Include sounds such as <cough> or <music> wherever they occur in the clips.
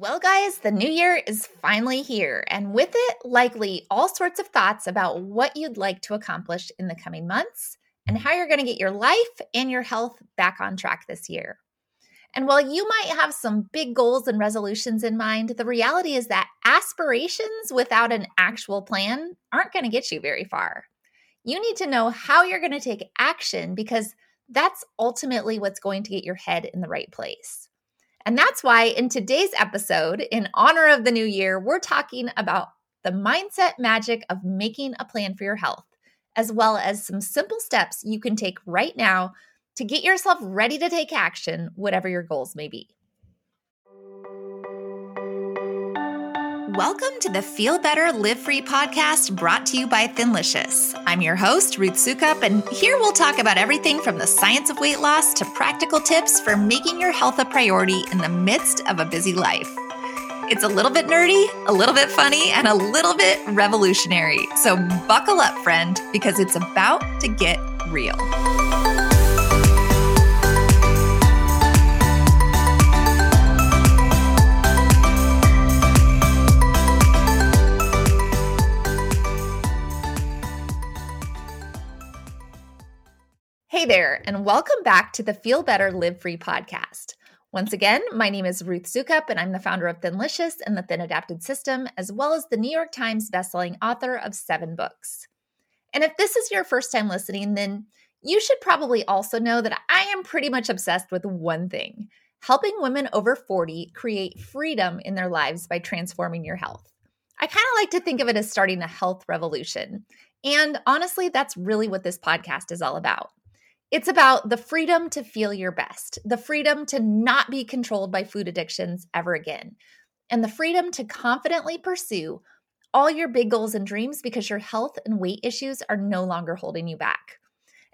Well, guys, the new year is finally here, and with it, likely all sorts of thoughts about what you'd like to accomplish in the coming months and how you're going to get your life and your health back on track this year. And while you might have some big goals and resolutions in mind, the reality is that aspirations without an actual plan aren't going to get you very far. You need to know how you're going to take action because that's ultimately what's going to get your head in the right place. And that's why in today's episode, in honor of the new year, we're talking about the mindset magic of making a plan for your health, as well as some simple steps you can take right now to get yourself ready to take action, whatever your goals may be. Welcome to the Feel Better Live Free podcast brought to you by Thinlicious. I'm your host, Ruth Soukup, and here we'll talk about everything from the science of weight loss to practical tips for making your health a priority in the midst of a busy life. It's a little bit nerdy, a little bit funny, and a little bit revolutionary. So buckle up, friend, because it's about to get real. Hey there, and welcome back to the Feel Better Live Free podcast. Once again, my name is Ruth Soukup, and I'm the founder of Thinlicious and the Thin Adapted System, as well as the New York Times bestselling author of seven books. And if this is your first time listening, then you should probably also know that I am pretty much obsessed with one thing helping women over 40 create freedom in their lives by transforming your health. I kind of like to think of it as starting a health revolution. And honestly, that's really what this podcast is all about. It's about the freedom to feel your best, the freedom to not be controlled by food addictions ever again, and the freedom to confidently pursue all your big goals and dreams because your health and weight issues are no longer holding you back.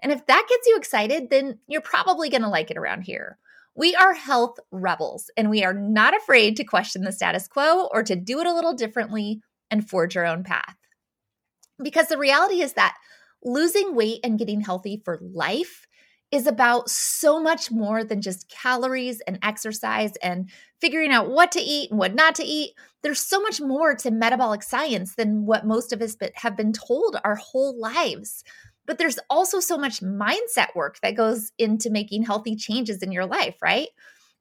And if that gets you excited, then you're probably going to like it around here. We are health rebels, and we are not afraid to question the status quo or to do it a little differently and forge our own path. Because the reality is that losing weight and getting healthy for life is about so much more than just calories and exercise and figuring out what to eat and what not to eat. There's so much more to metabolic science than what most of us have been told our whole lives. But there's also so much mindset work that goes into making healthy changes in your life, right?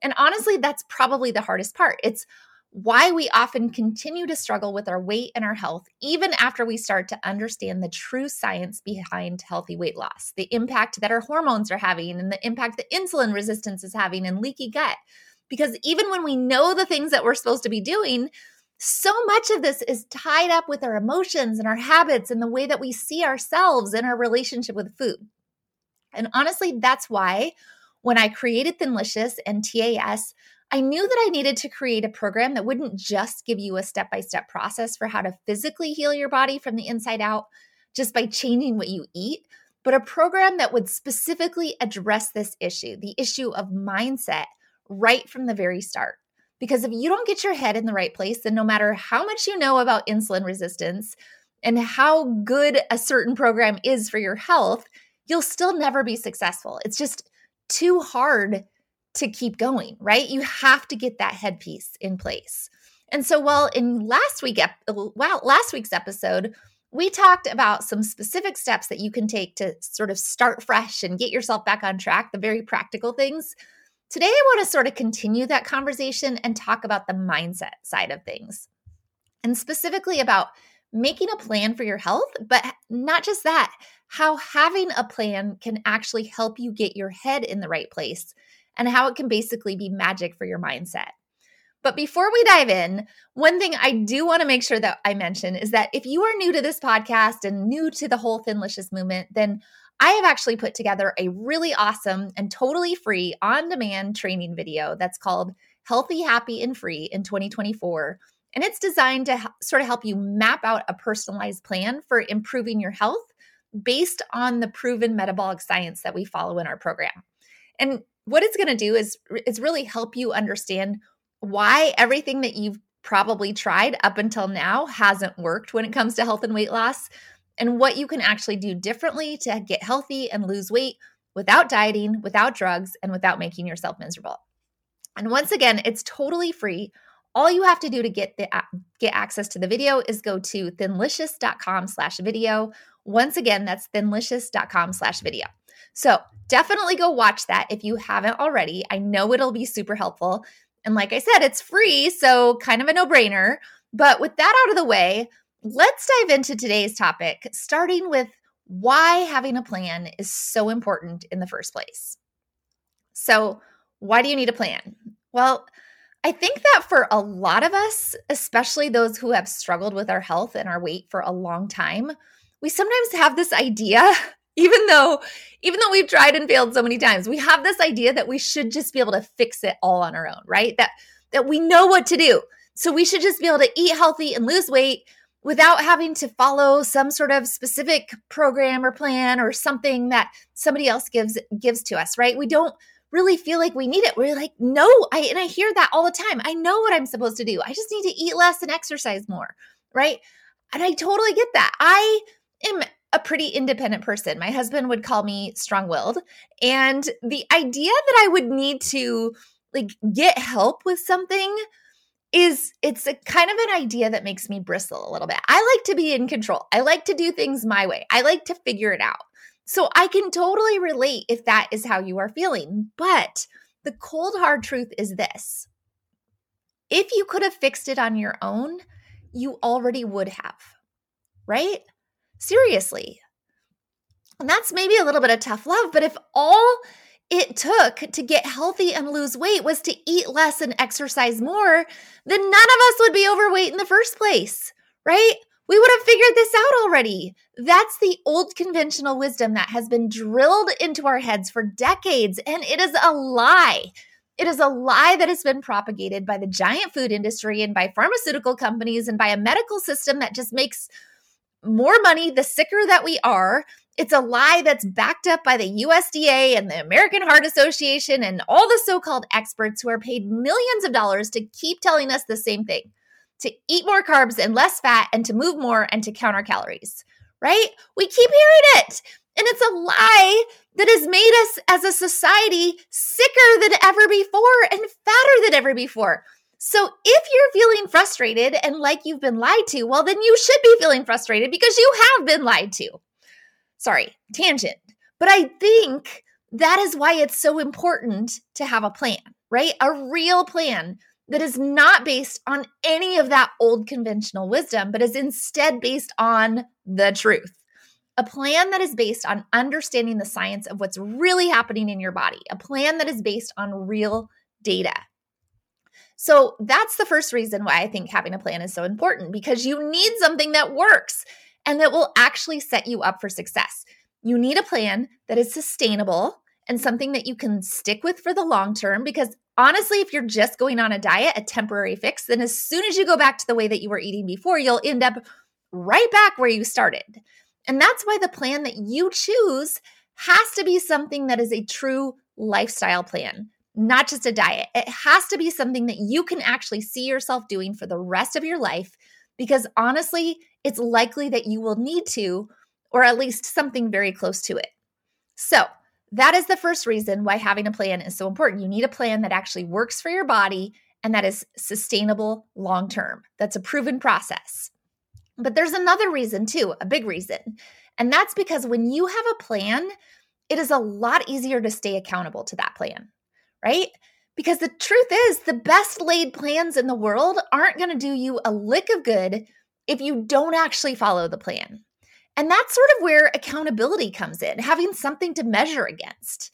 And honestly, that's probably the hardest part. It's why we often continue to struggle with our weight and our health, even after we start to understand the true science behind healthy weight loss, the impact that our hormones are having, and the impact that insulin resistance is having and leaky gut. Because even when we know the things that we're supposed to be doing, so much of this is tied up with our emotions and our habits and the way that we see ourselves in our relationship with food. And honestly, that's why when I created Thinlicious and TAS, I knew that I needed to create a program that wouldn't just give you a step by step process for how to physically heal your body from the inside out just by changing what you eat, but a program that would specifically address this issue, the issue of mindset, right from the very start. Because if you don't get your head in the right place, then no matter how much you know about insulin resistance and how good a certain program is for your health, you'll still never be successful. It's just too hard to keep going, right? You have to get that headpiece in place. And so, well, in last week, well, last week's episode, we talked about some specific steps that you can take to sort of start fresh and get yourself back on track, the very practical things. Today, I want to sort of continue that conversation and talk about the mindset side of things, and specifically about making a plan for your health, but not just that, how having a plan can actually help you get your head in the right place and how it can basically be magic for your mindset. But before we dive in, one thing I do want to make sure that I mention is that if you are new to this podcast and new to the whole Thinlicious movement, then I have actually put together a really awesome and totally free on demand training video that's called Healthy, Happy, and Free in 2024. And it's designed to sort of help you map out a personalized plan for improving your health based on the proven metabolic science that we follow in our program. And what it's going to do is is really help you understand why everything that you've probably tried up until now hasn't worked when it comes to health and weight loss and what you can actually do differently to get healthy and lose weight without dieting, without drugs, and without making yourself miserable. And once again, it's totally free. all you have to do to get the get access to the video is go to thinlicious.com slash video. Once again, that's thinlicious.com slash video. So definitely go watch that if you haven't already. I know it'll be super helpful. And like I said, it's free, so kind of a no brainer. But with that out of the way, let's dive into today's topic, starting with why having a plan is so important in the first place. So, why do you need a plan? Well, I think that for a lot of us, especially those who have struggled with our health and our weight for a long time, we sometimes have this idea <laughs> even though even though we've tried and failed so many times we have this idea that we should just be able to fix it all on our own right? That that we know what to do. So we should just be able to eat healthy and lose weight without having to follow some sort of specific program or plan or something that somebody else gives gives to us right? We don't really feel like we need it. We're like no i and i hear that all the time. I know what i'm supposed to do. I just need to eat less and exercise more right? And i totally get that. I am a pretty independent person. My husband would call me strong-willed, and the idea that I would need to like get help with something is it's a kind of an idea that makes me bristle a little bit. I like to be in control. I like to do things my way. I like to figure it out. So I can totally relate if that is how you are feeling. But the cold hard truth is this. If you could have fixed it on your own, you already would have. Right? Seriously. And that's maybe a little bit of tough love, but if all it took to get healthy and lose weight was to eat less and exercise more, then none of us would be overweight in the first place, right? We would have figured this out already. That's the old conventional wisdom that has been drilled into our heads for decades, and it is a lie. It is a lie that has been propagated by the giant food industry and by pharmaceutical companies and by a medical system that just makes more money the sicker that we are. It's a lie that's backed up by the USDA and the American Heart Association and all the so called experts who are paid millions of dollars to keep telling us the same thing to eat more carbs and less fat and to move more and to count our calories, right? We keep hearing it. And it's a lie that has made us as a society sicker than ever before and fatter than ever before. So if you're feeling frustrated and like you've been lied to, well, then you should be feeling frustrated because you have been lied to. Sorry, tangent. But I think that is why it's so important to have a plan, right? A real plan that is not based on any of that old conventional wisdom, but is instead based on the truth. A plan that is based on understanding the science of what's really happening in your body, a plan that is based on real data. So that's the first reason why I think having a plan is so important because you need something that works and that will actually set you up for success. You need a plan that is sustainable and something that you can stick with for the long term because honestly, if you're just going on a diet, a temporary fix, then as soon as you go back to the way that you were eating before, you'll end up right back where you started. And that's why the plan that you choose has to be something that is a true lifestyle plan not just a diet. It has to be something that you can actually see yourself doing for the rest of your life because honestly, it's likely that you will need to, or at least something very close to it. So, that is the first reason why having a plan is so important. You need a plan that actually works for your body and that is sustainable long term. That's a proven process. But there's another reason too, a big reason. And that's because when you have a plan, it is a lot easier to stay accountable to that plan right? Because the truth is, the best laid plans in the world aren't going to do you a lick of good if you don't actually follow the plan. And that's sort of where accountability comes in, having something to measure against.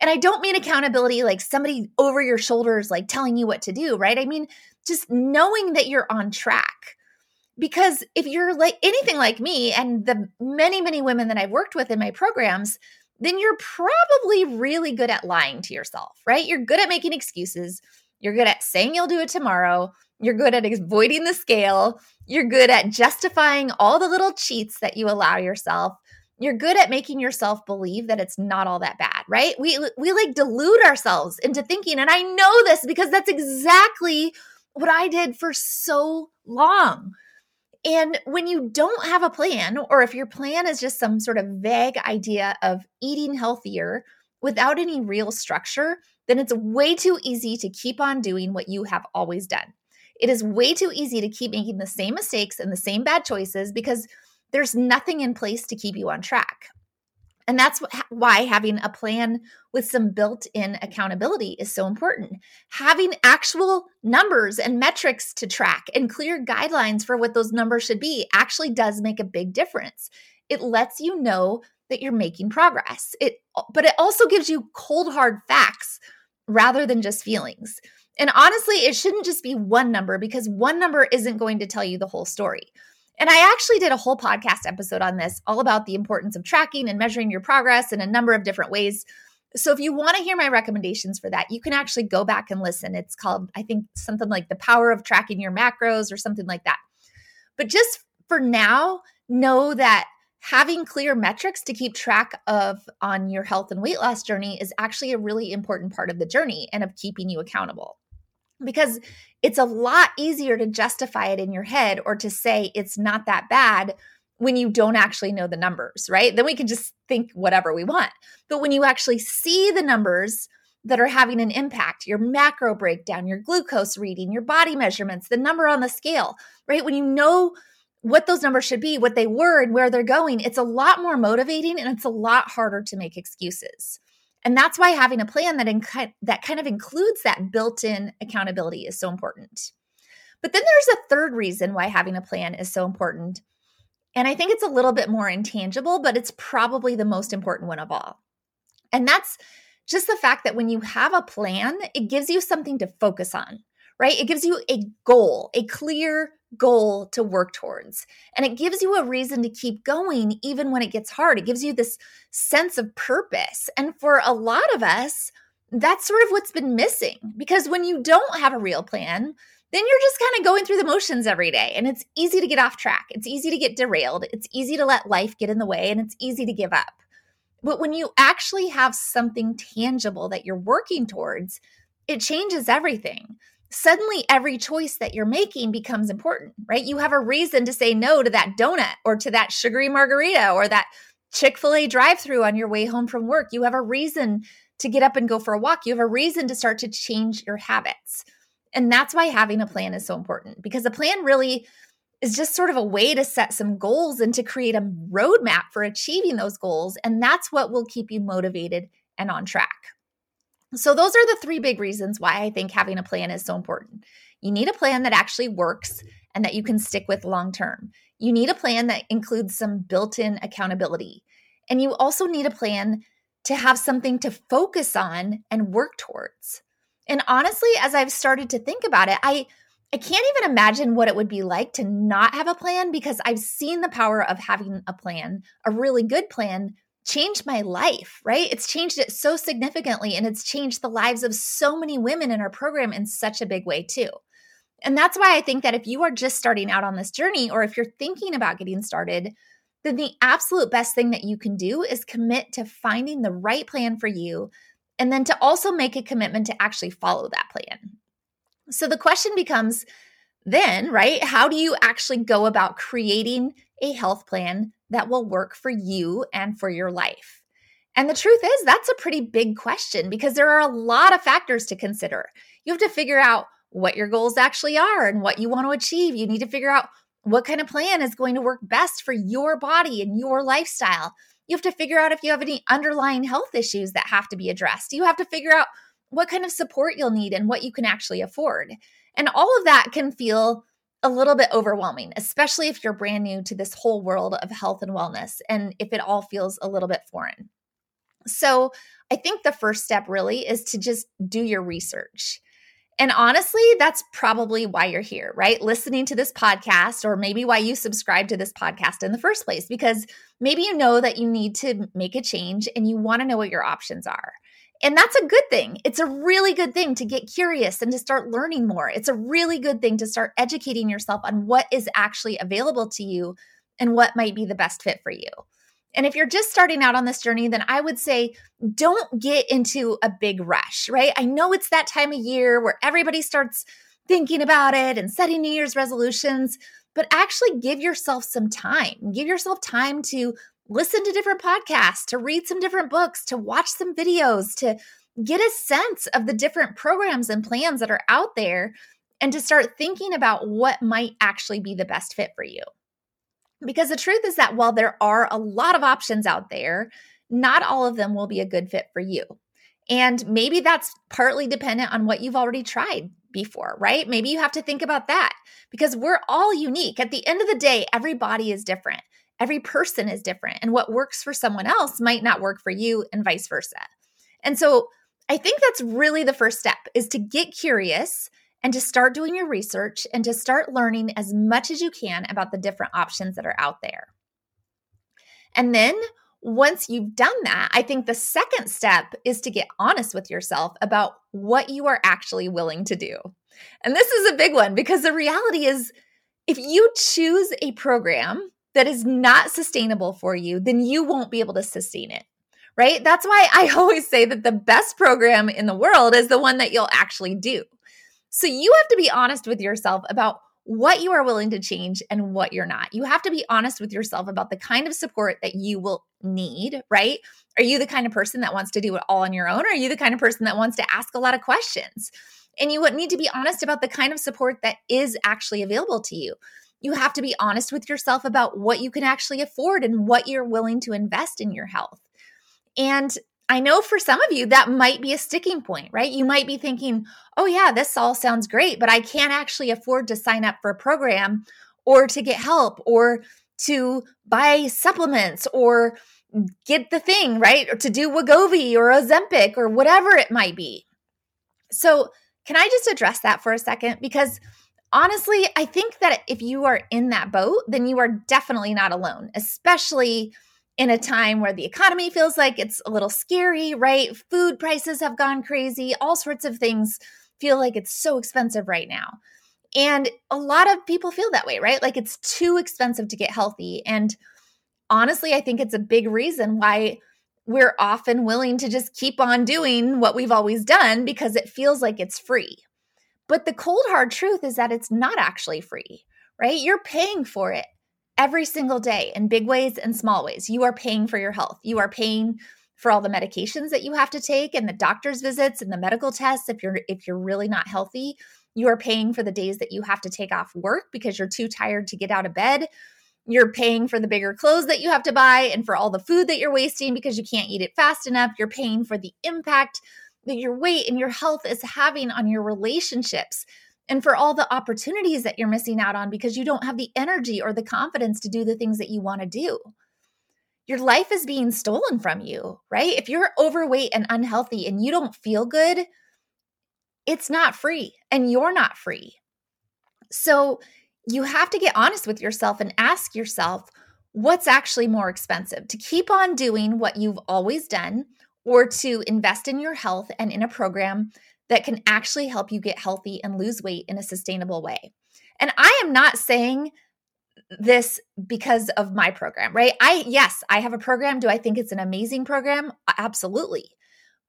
And I don't mean accountability like somebody over your shoulders, like telling you what to do, right? I mean, just knowing that you're on track. Because if you're like anything like me and the many, many women that I've worked with in my programs, then you're probably really good at lying to yourself, right? You're good at making excuses. You're good at saying you'll do it tomorrow. You're good at avoiding the scale. You're good at justifying all the little cheats that you allow yourself. You're good at making yourself believe that it's not all that bad, right? We we like delude ourselves into thinking and I know this because that's exactly what I did for so long. And when you don't have a plan, or if your plan is just some sort of vague idea of eating healthier without any real structure, then it's way too easy to keep on doing what you have always done. It is way too easy to keep making the same mistakes and the same bad choices because there's nothing in place to keep you on track. And that's why having a plan with some built in accountability is so important. Having actual numbers and metrics to track and clear guidelines for what those numbers should be actually does make a big difference. It lets you know that you're making progress. It but it also gives you cold hard facts rather than just feelings. And honestly, it shouldn't just be one number because one number isn't going to tell you the whole story. And I actually did a whole podcast episode on this, all about the importance of tracking and measuring your progress in a number of different ways. So if you want to hear my recommendations for that, you can actually go back and listen. It's called, I think, something like The Power of Tracking Your Macros or something like that. But just for now, know that having clear metrics to keep track of on your health and weight loss journey is actually a really important part of the journey and of keeping you accountable because it's a lot easier to justify it in your head or to say it's not that bad when you don't actually know the numbers, right? Then we can just think whatever we want. But when you actually see the numbers that are having an impact, your macro breakdown, your glucose reading, your body measurements, the number on the scale, right? When you know what those numbers should be, what they were, and where they're going, it's a lot more motivating and it's a lot harder to make excuses. And that's why having a plan that inc- that kind of includes that built-in accountability is so important. But then there's a third reason why having a plan is so important. And I think it's a little bit more intangible, but it's probably the most important one of all. And that's just the fact that when you have a plan, it gives you something to focus on, right? It gives you a goal, a clear goal to work towards. And it gives you a reason to keep going even when it gets hard. It gives you this sense of purpose. And for a lot of us, that's sort of what's been missing because when you don't have a real plan, then you're just kind of going through the motions every day. And it's easy to get off track. It's easy to get derailed. It's easy to let life get in the way and it's easy to give up. But when you actually have something tangible that you're working towards, it changes everything suddenly every choice that you're making becomes important, right? You have a reason to say no to that donut or to that sugary margarita or that Chick fil A drive through on your way home from work. You have a reason to get up and go for a walk. You have a reason to start to change your habits. And that's why having a plan is so important because a plan really is just sort of a way to set some goals and to create a roadmap for achieving those goals. And that's what will keep you motivated and on track. So, those are the three big reasons why I think having a plan is so important. You need a plan that actually works and that you can stick with long term. You need a plan that includes some built in accountability. And you also need a plan to have something to focus on and work towards. And honestly, as I've started to think about it, I I can't even imagine what it would be like to not have a plan because I've seen the power of having a plan, a really good plan changed my life, right? It's changed it so significantly and it's changed the lives of so many women in our program in such a big way, too. And that's why I think that if you are just starting out on this journey or if you're thinking about getting started, then the absolute best thing that you can do is commit to finding the right plan for you and then to also make a commitment to actually follow that plan. So the question becomes then, right? How do you actually go about creating a health plan that will work for you and for your life? And the truth is, that's a pretty big question because there are a lot of factors to consider. You have to figure out what your goals actually are and what you want to achieve. You need to figure out what kind of plan is going to work best for your body and your lifestyle. You have to figure out if you have any underlying health issues that have to be addressed. You have to figure out what kind of support you'll need and what you can actually afford. And all of that can feel a little bit overwhelming, especially if you're brand new to this whole world of health and wellness and if it all feels a little bit foreign. So, I think the first step really is to just do your research. And honestly, that's probably why you're here, right? Listening to this podcast, or maybe why you subscribe to this podcast in the first place, because maybe you know that you need to make a change and you want to know what your options are. And that's a good thing. It's a really good thing to get curious and to start learning more. It's a really good thing to start educating yourself on what is actually available to you and what might be the best fit for you. And if you're just starting out on this journey, then I would say don't get into a big rush, right? I know it's that time of year where everybody starts thinking about it and setting New Year's resolutions, but actually give yourself some time. Give yourself time to listen to different podcasts, to read some different books, to watch some videos, to get a sense of the different programs and plans that are out there and to start thinking about what might actually be the best fit for you. Because the truth is that while there are a lot of options out there, not all of them will be a good fit for you. And maybe that's partly dependent on what you've already tried before, right? Maybe you have to think about that because we're all unique. At the end of the day, every body is different, every person is different. And what works for someone else might not work for you, and vice versa. And so I think that's really the first step is to get curious and to start doing your research and to start learning as much as you can about the different options that are out there. And then once you've done that, I think the second step is to get honest with yourself about what you are actually willing to do. And this is a big one because the reality is if you choose a program that is not sustainable for you, then you won't be able to sustain it. Right? That's why I <laughs> always say that the best program in the world is the one that you'll actually do. So you have to be honest with yourself about what you are willing to change and what you're not. You have to be honest with yourself about the kind of support that you will need, right? Are you the kind of person that wants to do it all on your own? Or are you the kind of person that wants to ask a lot of questions? And you would need to be honest about the kind of support that is actually available to you. You have to be honest with yourself about what you can actually afford and what you're willing to invest in your health. And I know for some of you that might be a sticking point, right? You might be thinking, oh, yeah, this all sounds great, but I can't actually afford to sign up for a program or to get help or to buy supplements or get the thing, right? Or to do Wegovy or Ozempic or whatever it might be. So, can I just address that for a second? Because honestly, I think that if you are in that boat, then you are definitely not alone, especially in a time where the economy feels like it's a little scary, right? Food prices have gone crazy, all sorts of things feel like it's so expensive right now. And a lot of people feel that way, right? Like it's too expensive to get healthy. And honestly, I think it's a big reason why we're often willing to just keep on doing what we've always done because it feels like it's free. But the cold hard truth is that it's not actually free, right? You're paying for it every single day in big ways and small ways. You are paying for your health. You are paying for all the medications that you have to take and the doctor's visits and the medical tests if you're if you're really not healthy. You are paying for the days that you have to take off work because you're too tired to get out of bed. You're paying for the bigger clothes that you have to buy and for all the food that you're wasting because you can't eat it fast enough. You're paying for the impact that your weight and your health is having on your relationships and for all the opportunities that you're missing out on because you don't have the energy or the confidence to do the things that you want to do. Your life is being stolen from you, right? If you're overweight and unhealthy and you don't feel good, it's not free and you're not free. So you have to get honest with yourself and ask yourself what's actually more expensive to keep on doing what you've always done or to invest in your health and in a program that can actually help you get healthy and lose weight in a sustainable way. And I am not saying this because of my program, right? I, yes, I have a program. Do I think it's an amazing program? Absolutely.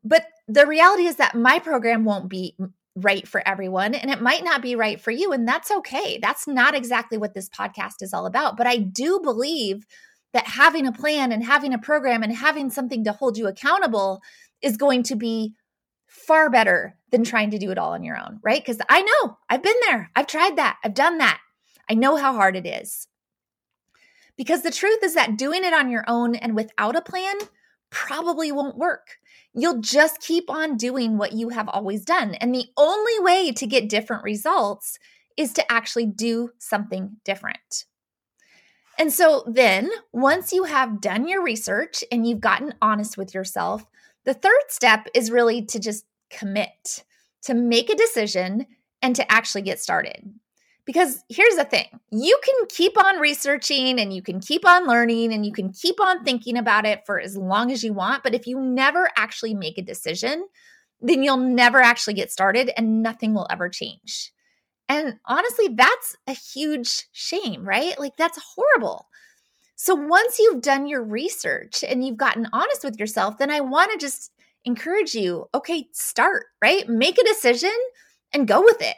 But the reality is that my program won't be right for everyone and it might not be right for you. And that's okay. That's not exactly what this podcast is all about. But I do believe that having a plan and having a program and having something to hold you accountable is going to be far better than trying to do it all on your own, right? Because I know I've been there, I've tried that, I've done that. I know how hard it is. Because the truth is that doing it on your own and without a plan probably won't work. You'll just keep on doing what you have always done. And the only way to get different results is to actually do something different. And so then, once you have done your research and you've gotten honest with yourself, the third step is really to just commit, to make a decision and to actually get started. Because here's the thing you can keep on researching and you can keep on learning and you can keep on thinking about it for as long as you want. But if you never actually make a decision, then you'll never actually get started and nothing will ever change. And honestly, that's a huge shame, right? Like, that's horrible. So once you've done your research and you've gotten honest with yourself, then I want to just encourage you okay, start, right? Make a decision and go with it.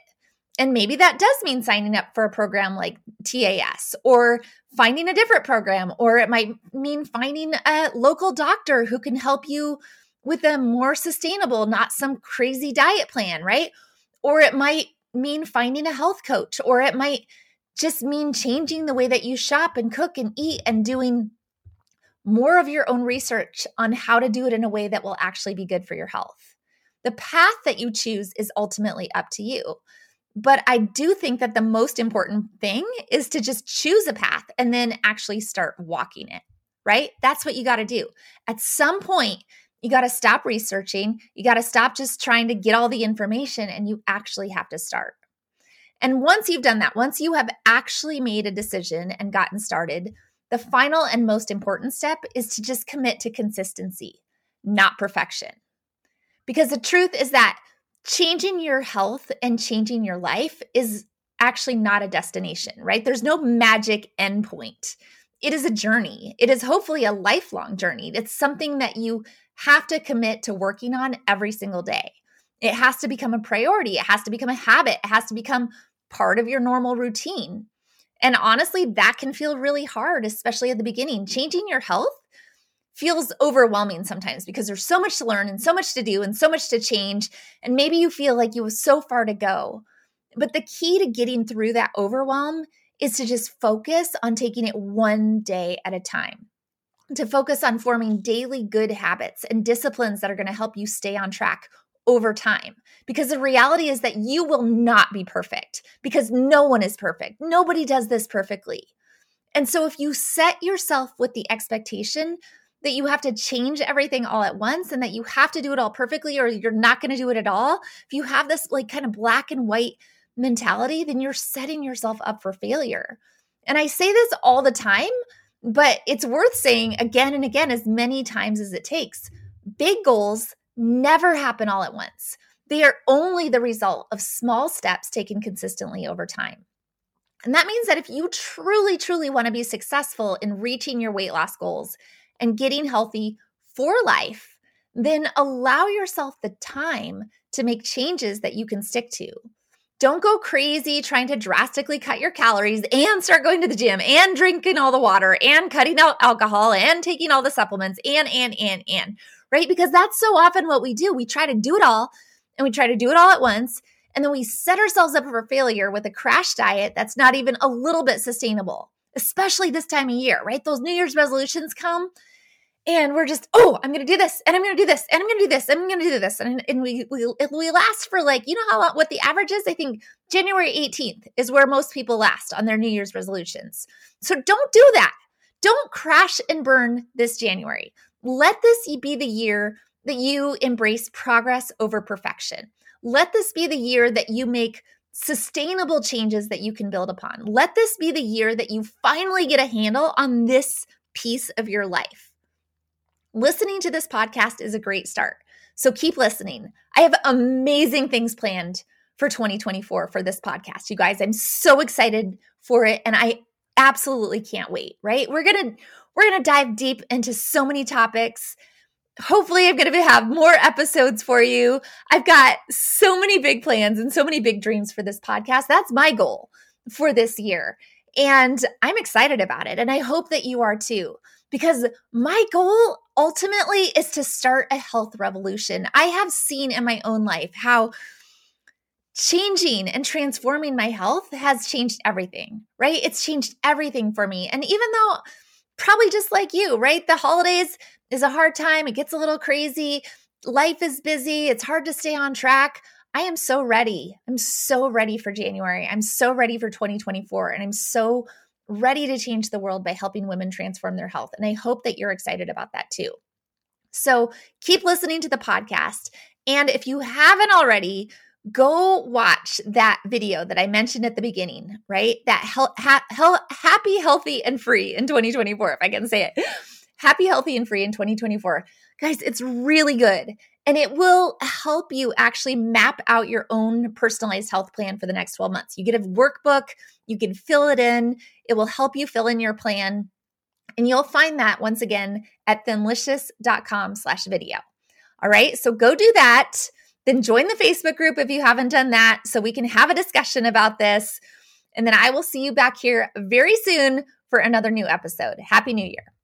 And maybe that does mean signing up for a program like TAS or finding a different program, or it might mean finding a local doctor who can help you with a more sustainable, not some crazy diet plan, right? Or it might mean finding a health coach, or it might just mean changing the way that you shop and cook and eat and doing more of your own research on how to do it in a way that will actually be good for your health. The path that you choose is ultimately up to you. But I do think that the most important thing is to just choose a path and then actually start walking it, right? That's what you got to do. At some point, you got to stop researching. You got to stop just trying to get all the information and you actually have to start. And once you've done that, once you have actually made a decision and gotten started, the final and most important step is to just commit to consistency, not perfection. Because the truth is that changing your health and changing your life is actually not a destination, right? There's no magic endpoint. It is a journey. It is hopefully a lifelong journey. It's something that you have to commit to working on every single day. It has to become a priority. It has to become a habit. It has to become part of your normal routine. And honestly, that can feel really hard, especially at the beginning. Changing your health feels overwhelming sometimes because there's so much to learn and so much to do and so much to change. And maybe you feel like you have so far to go. But the key to getting through that overwhelm is to just focus on taking it one day at a time, to focus on forming daily good habits and disciplines that are going to help you stay on track over time. Because the reality is that you will not be perfect because no one is perfect. Nobody does this perfectly. And so if you set yourself with the expectation that you have to change everything all at once and that you have to do it all perfectly or you're not going to do it at all, if you have this like kind of black and white mentality, then you're setting yourself up for failure. And I say this all the time, but it's worth saying again and again as many times as it takes. Big goals never happen all at once. They are only the result of small steps taken consistently over time. And that means that if you truly, truly want to be successful in reaching your weight loss goals and getting healthy for life, then allow yourself the time to make changes that you can stick to. Don't go crazy trying to drastically cut your calories and start going to the gym and drinking all the water and cutting out alcohol and taking all the supplements and, and, and, and right? Because that's so often what we do. We try to do it all and we try to do it all at once. And then we set ourselves up for failure with a crash diet that's not even a little bit sustainable, especially this time of year, right? Those New Year's resolutions come and we're just, oh, I'm to do this and I'm to do this and I'm to do this and I'm to do this. And, and we, we, we last for like, you know how what the average is? I think January 18th is where most people last on their New Year's resolutions. So don't do that. Don't crash and burn this January let this be the year that you embrace progress over perfection. Let this be the year that you make sustainable changes that you can build upon. Let this be the year that you finally get a handle on this piece of your life. Listening to this podcast is a great start. So keep listening. I have amazing things planned for 2024 for this podcast. You guys, I'm so excited for it and I absolutely can't wait, right? We're going to we're going to dive deep into so many topics. Hopefully, I'm going to have more episodes for you. I've got so many big plans and so many big dreams for this podcast. That's my goal for this year. And I'm excited about it. And I hope that you are too, because my goal ultimately is to start a health revolution. I have seen in my own life how changing and transforming my health has changed everything, right? It's changed everything for me. And even though probably just like you, right? The holidays is a hard time. It gets a little crazy. Life is busy. It's hard to stay on track. I am so ready. I'm so ready for January. I'm so ready for 2024. And I'm so ready to change the world by helping women transform their health. And I hope that you're excited about that too. So keep listening to the podcast. And if you haven't already, go watch that video that I mentioned at the beginning, right? That he- ha- he- happy, healthy, and free in 2024, if I can say it. Happy, healthy, and free in 2024. Guys, it's really good. And it will help you actually map out your own personalized health plan for the next 12 months. You get a workbook, you can fill it in, it will help you fill in your plan. And you'll find that once again at thinlicious.com slash video. All right, so go do that then join the Facebook group if you haven't done that so we can have a discussion about this. And then I will see you back here very soon for another new episode. Happy New Year.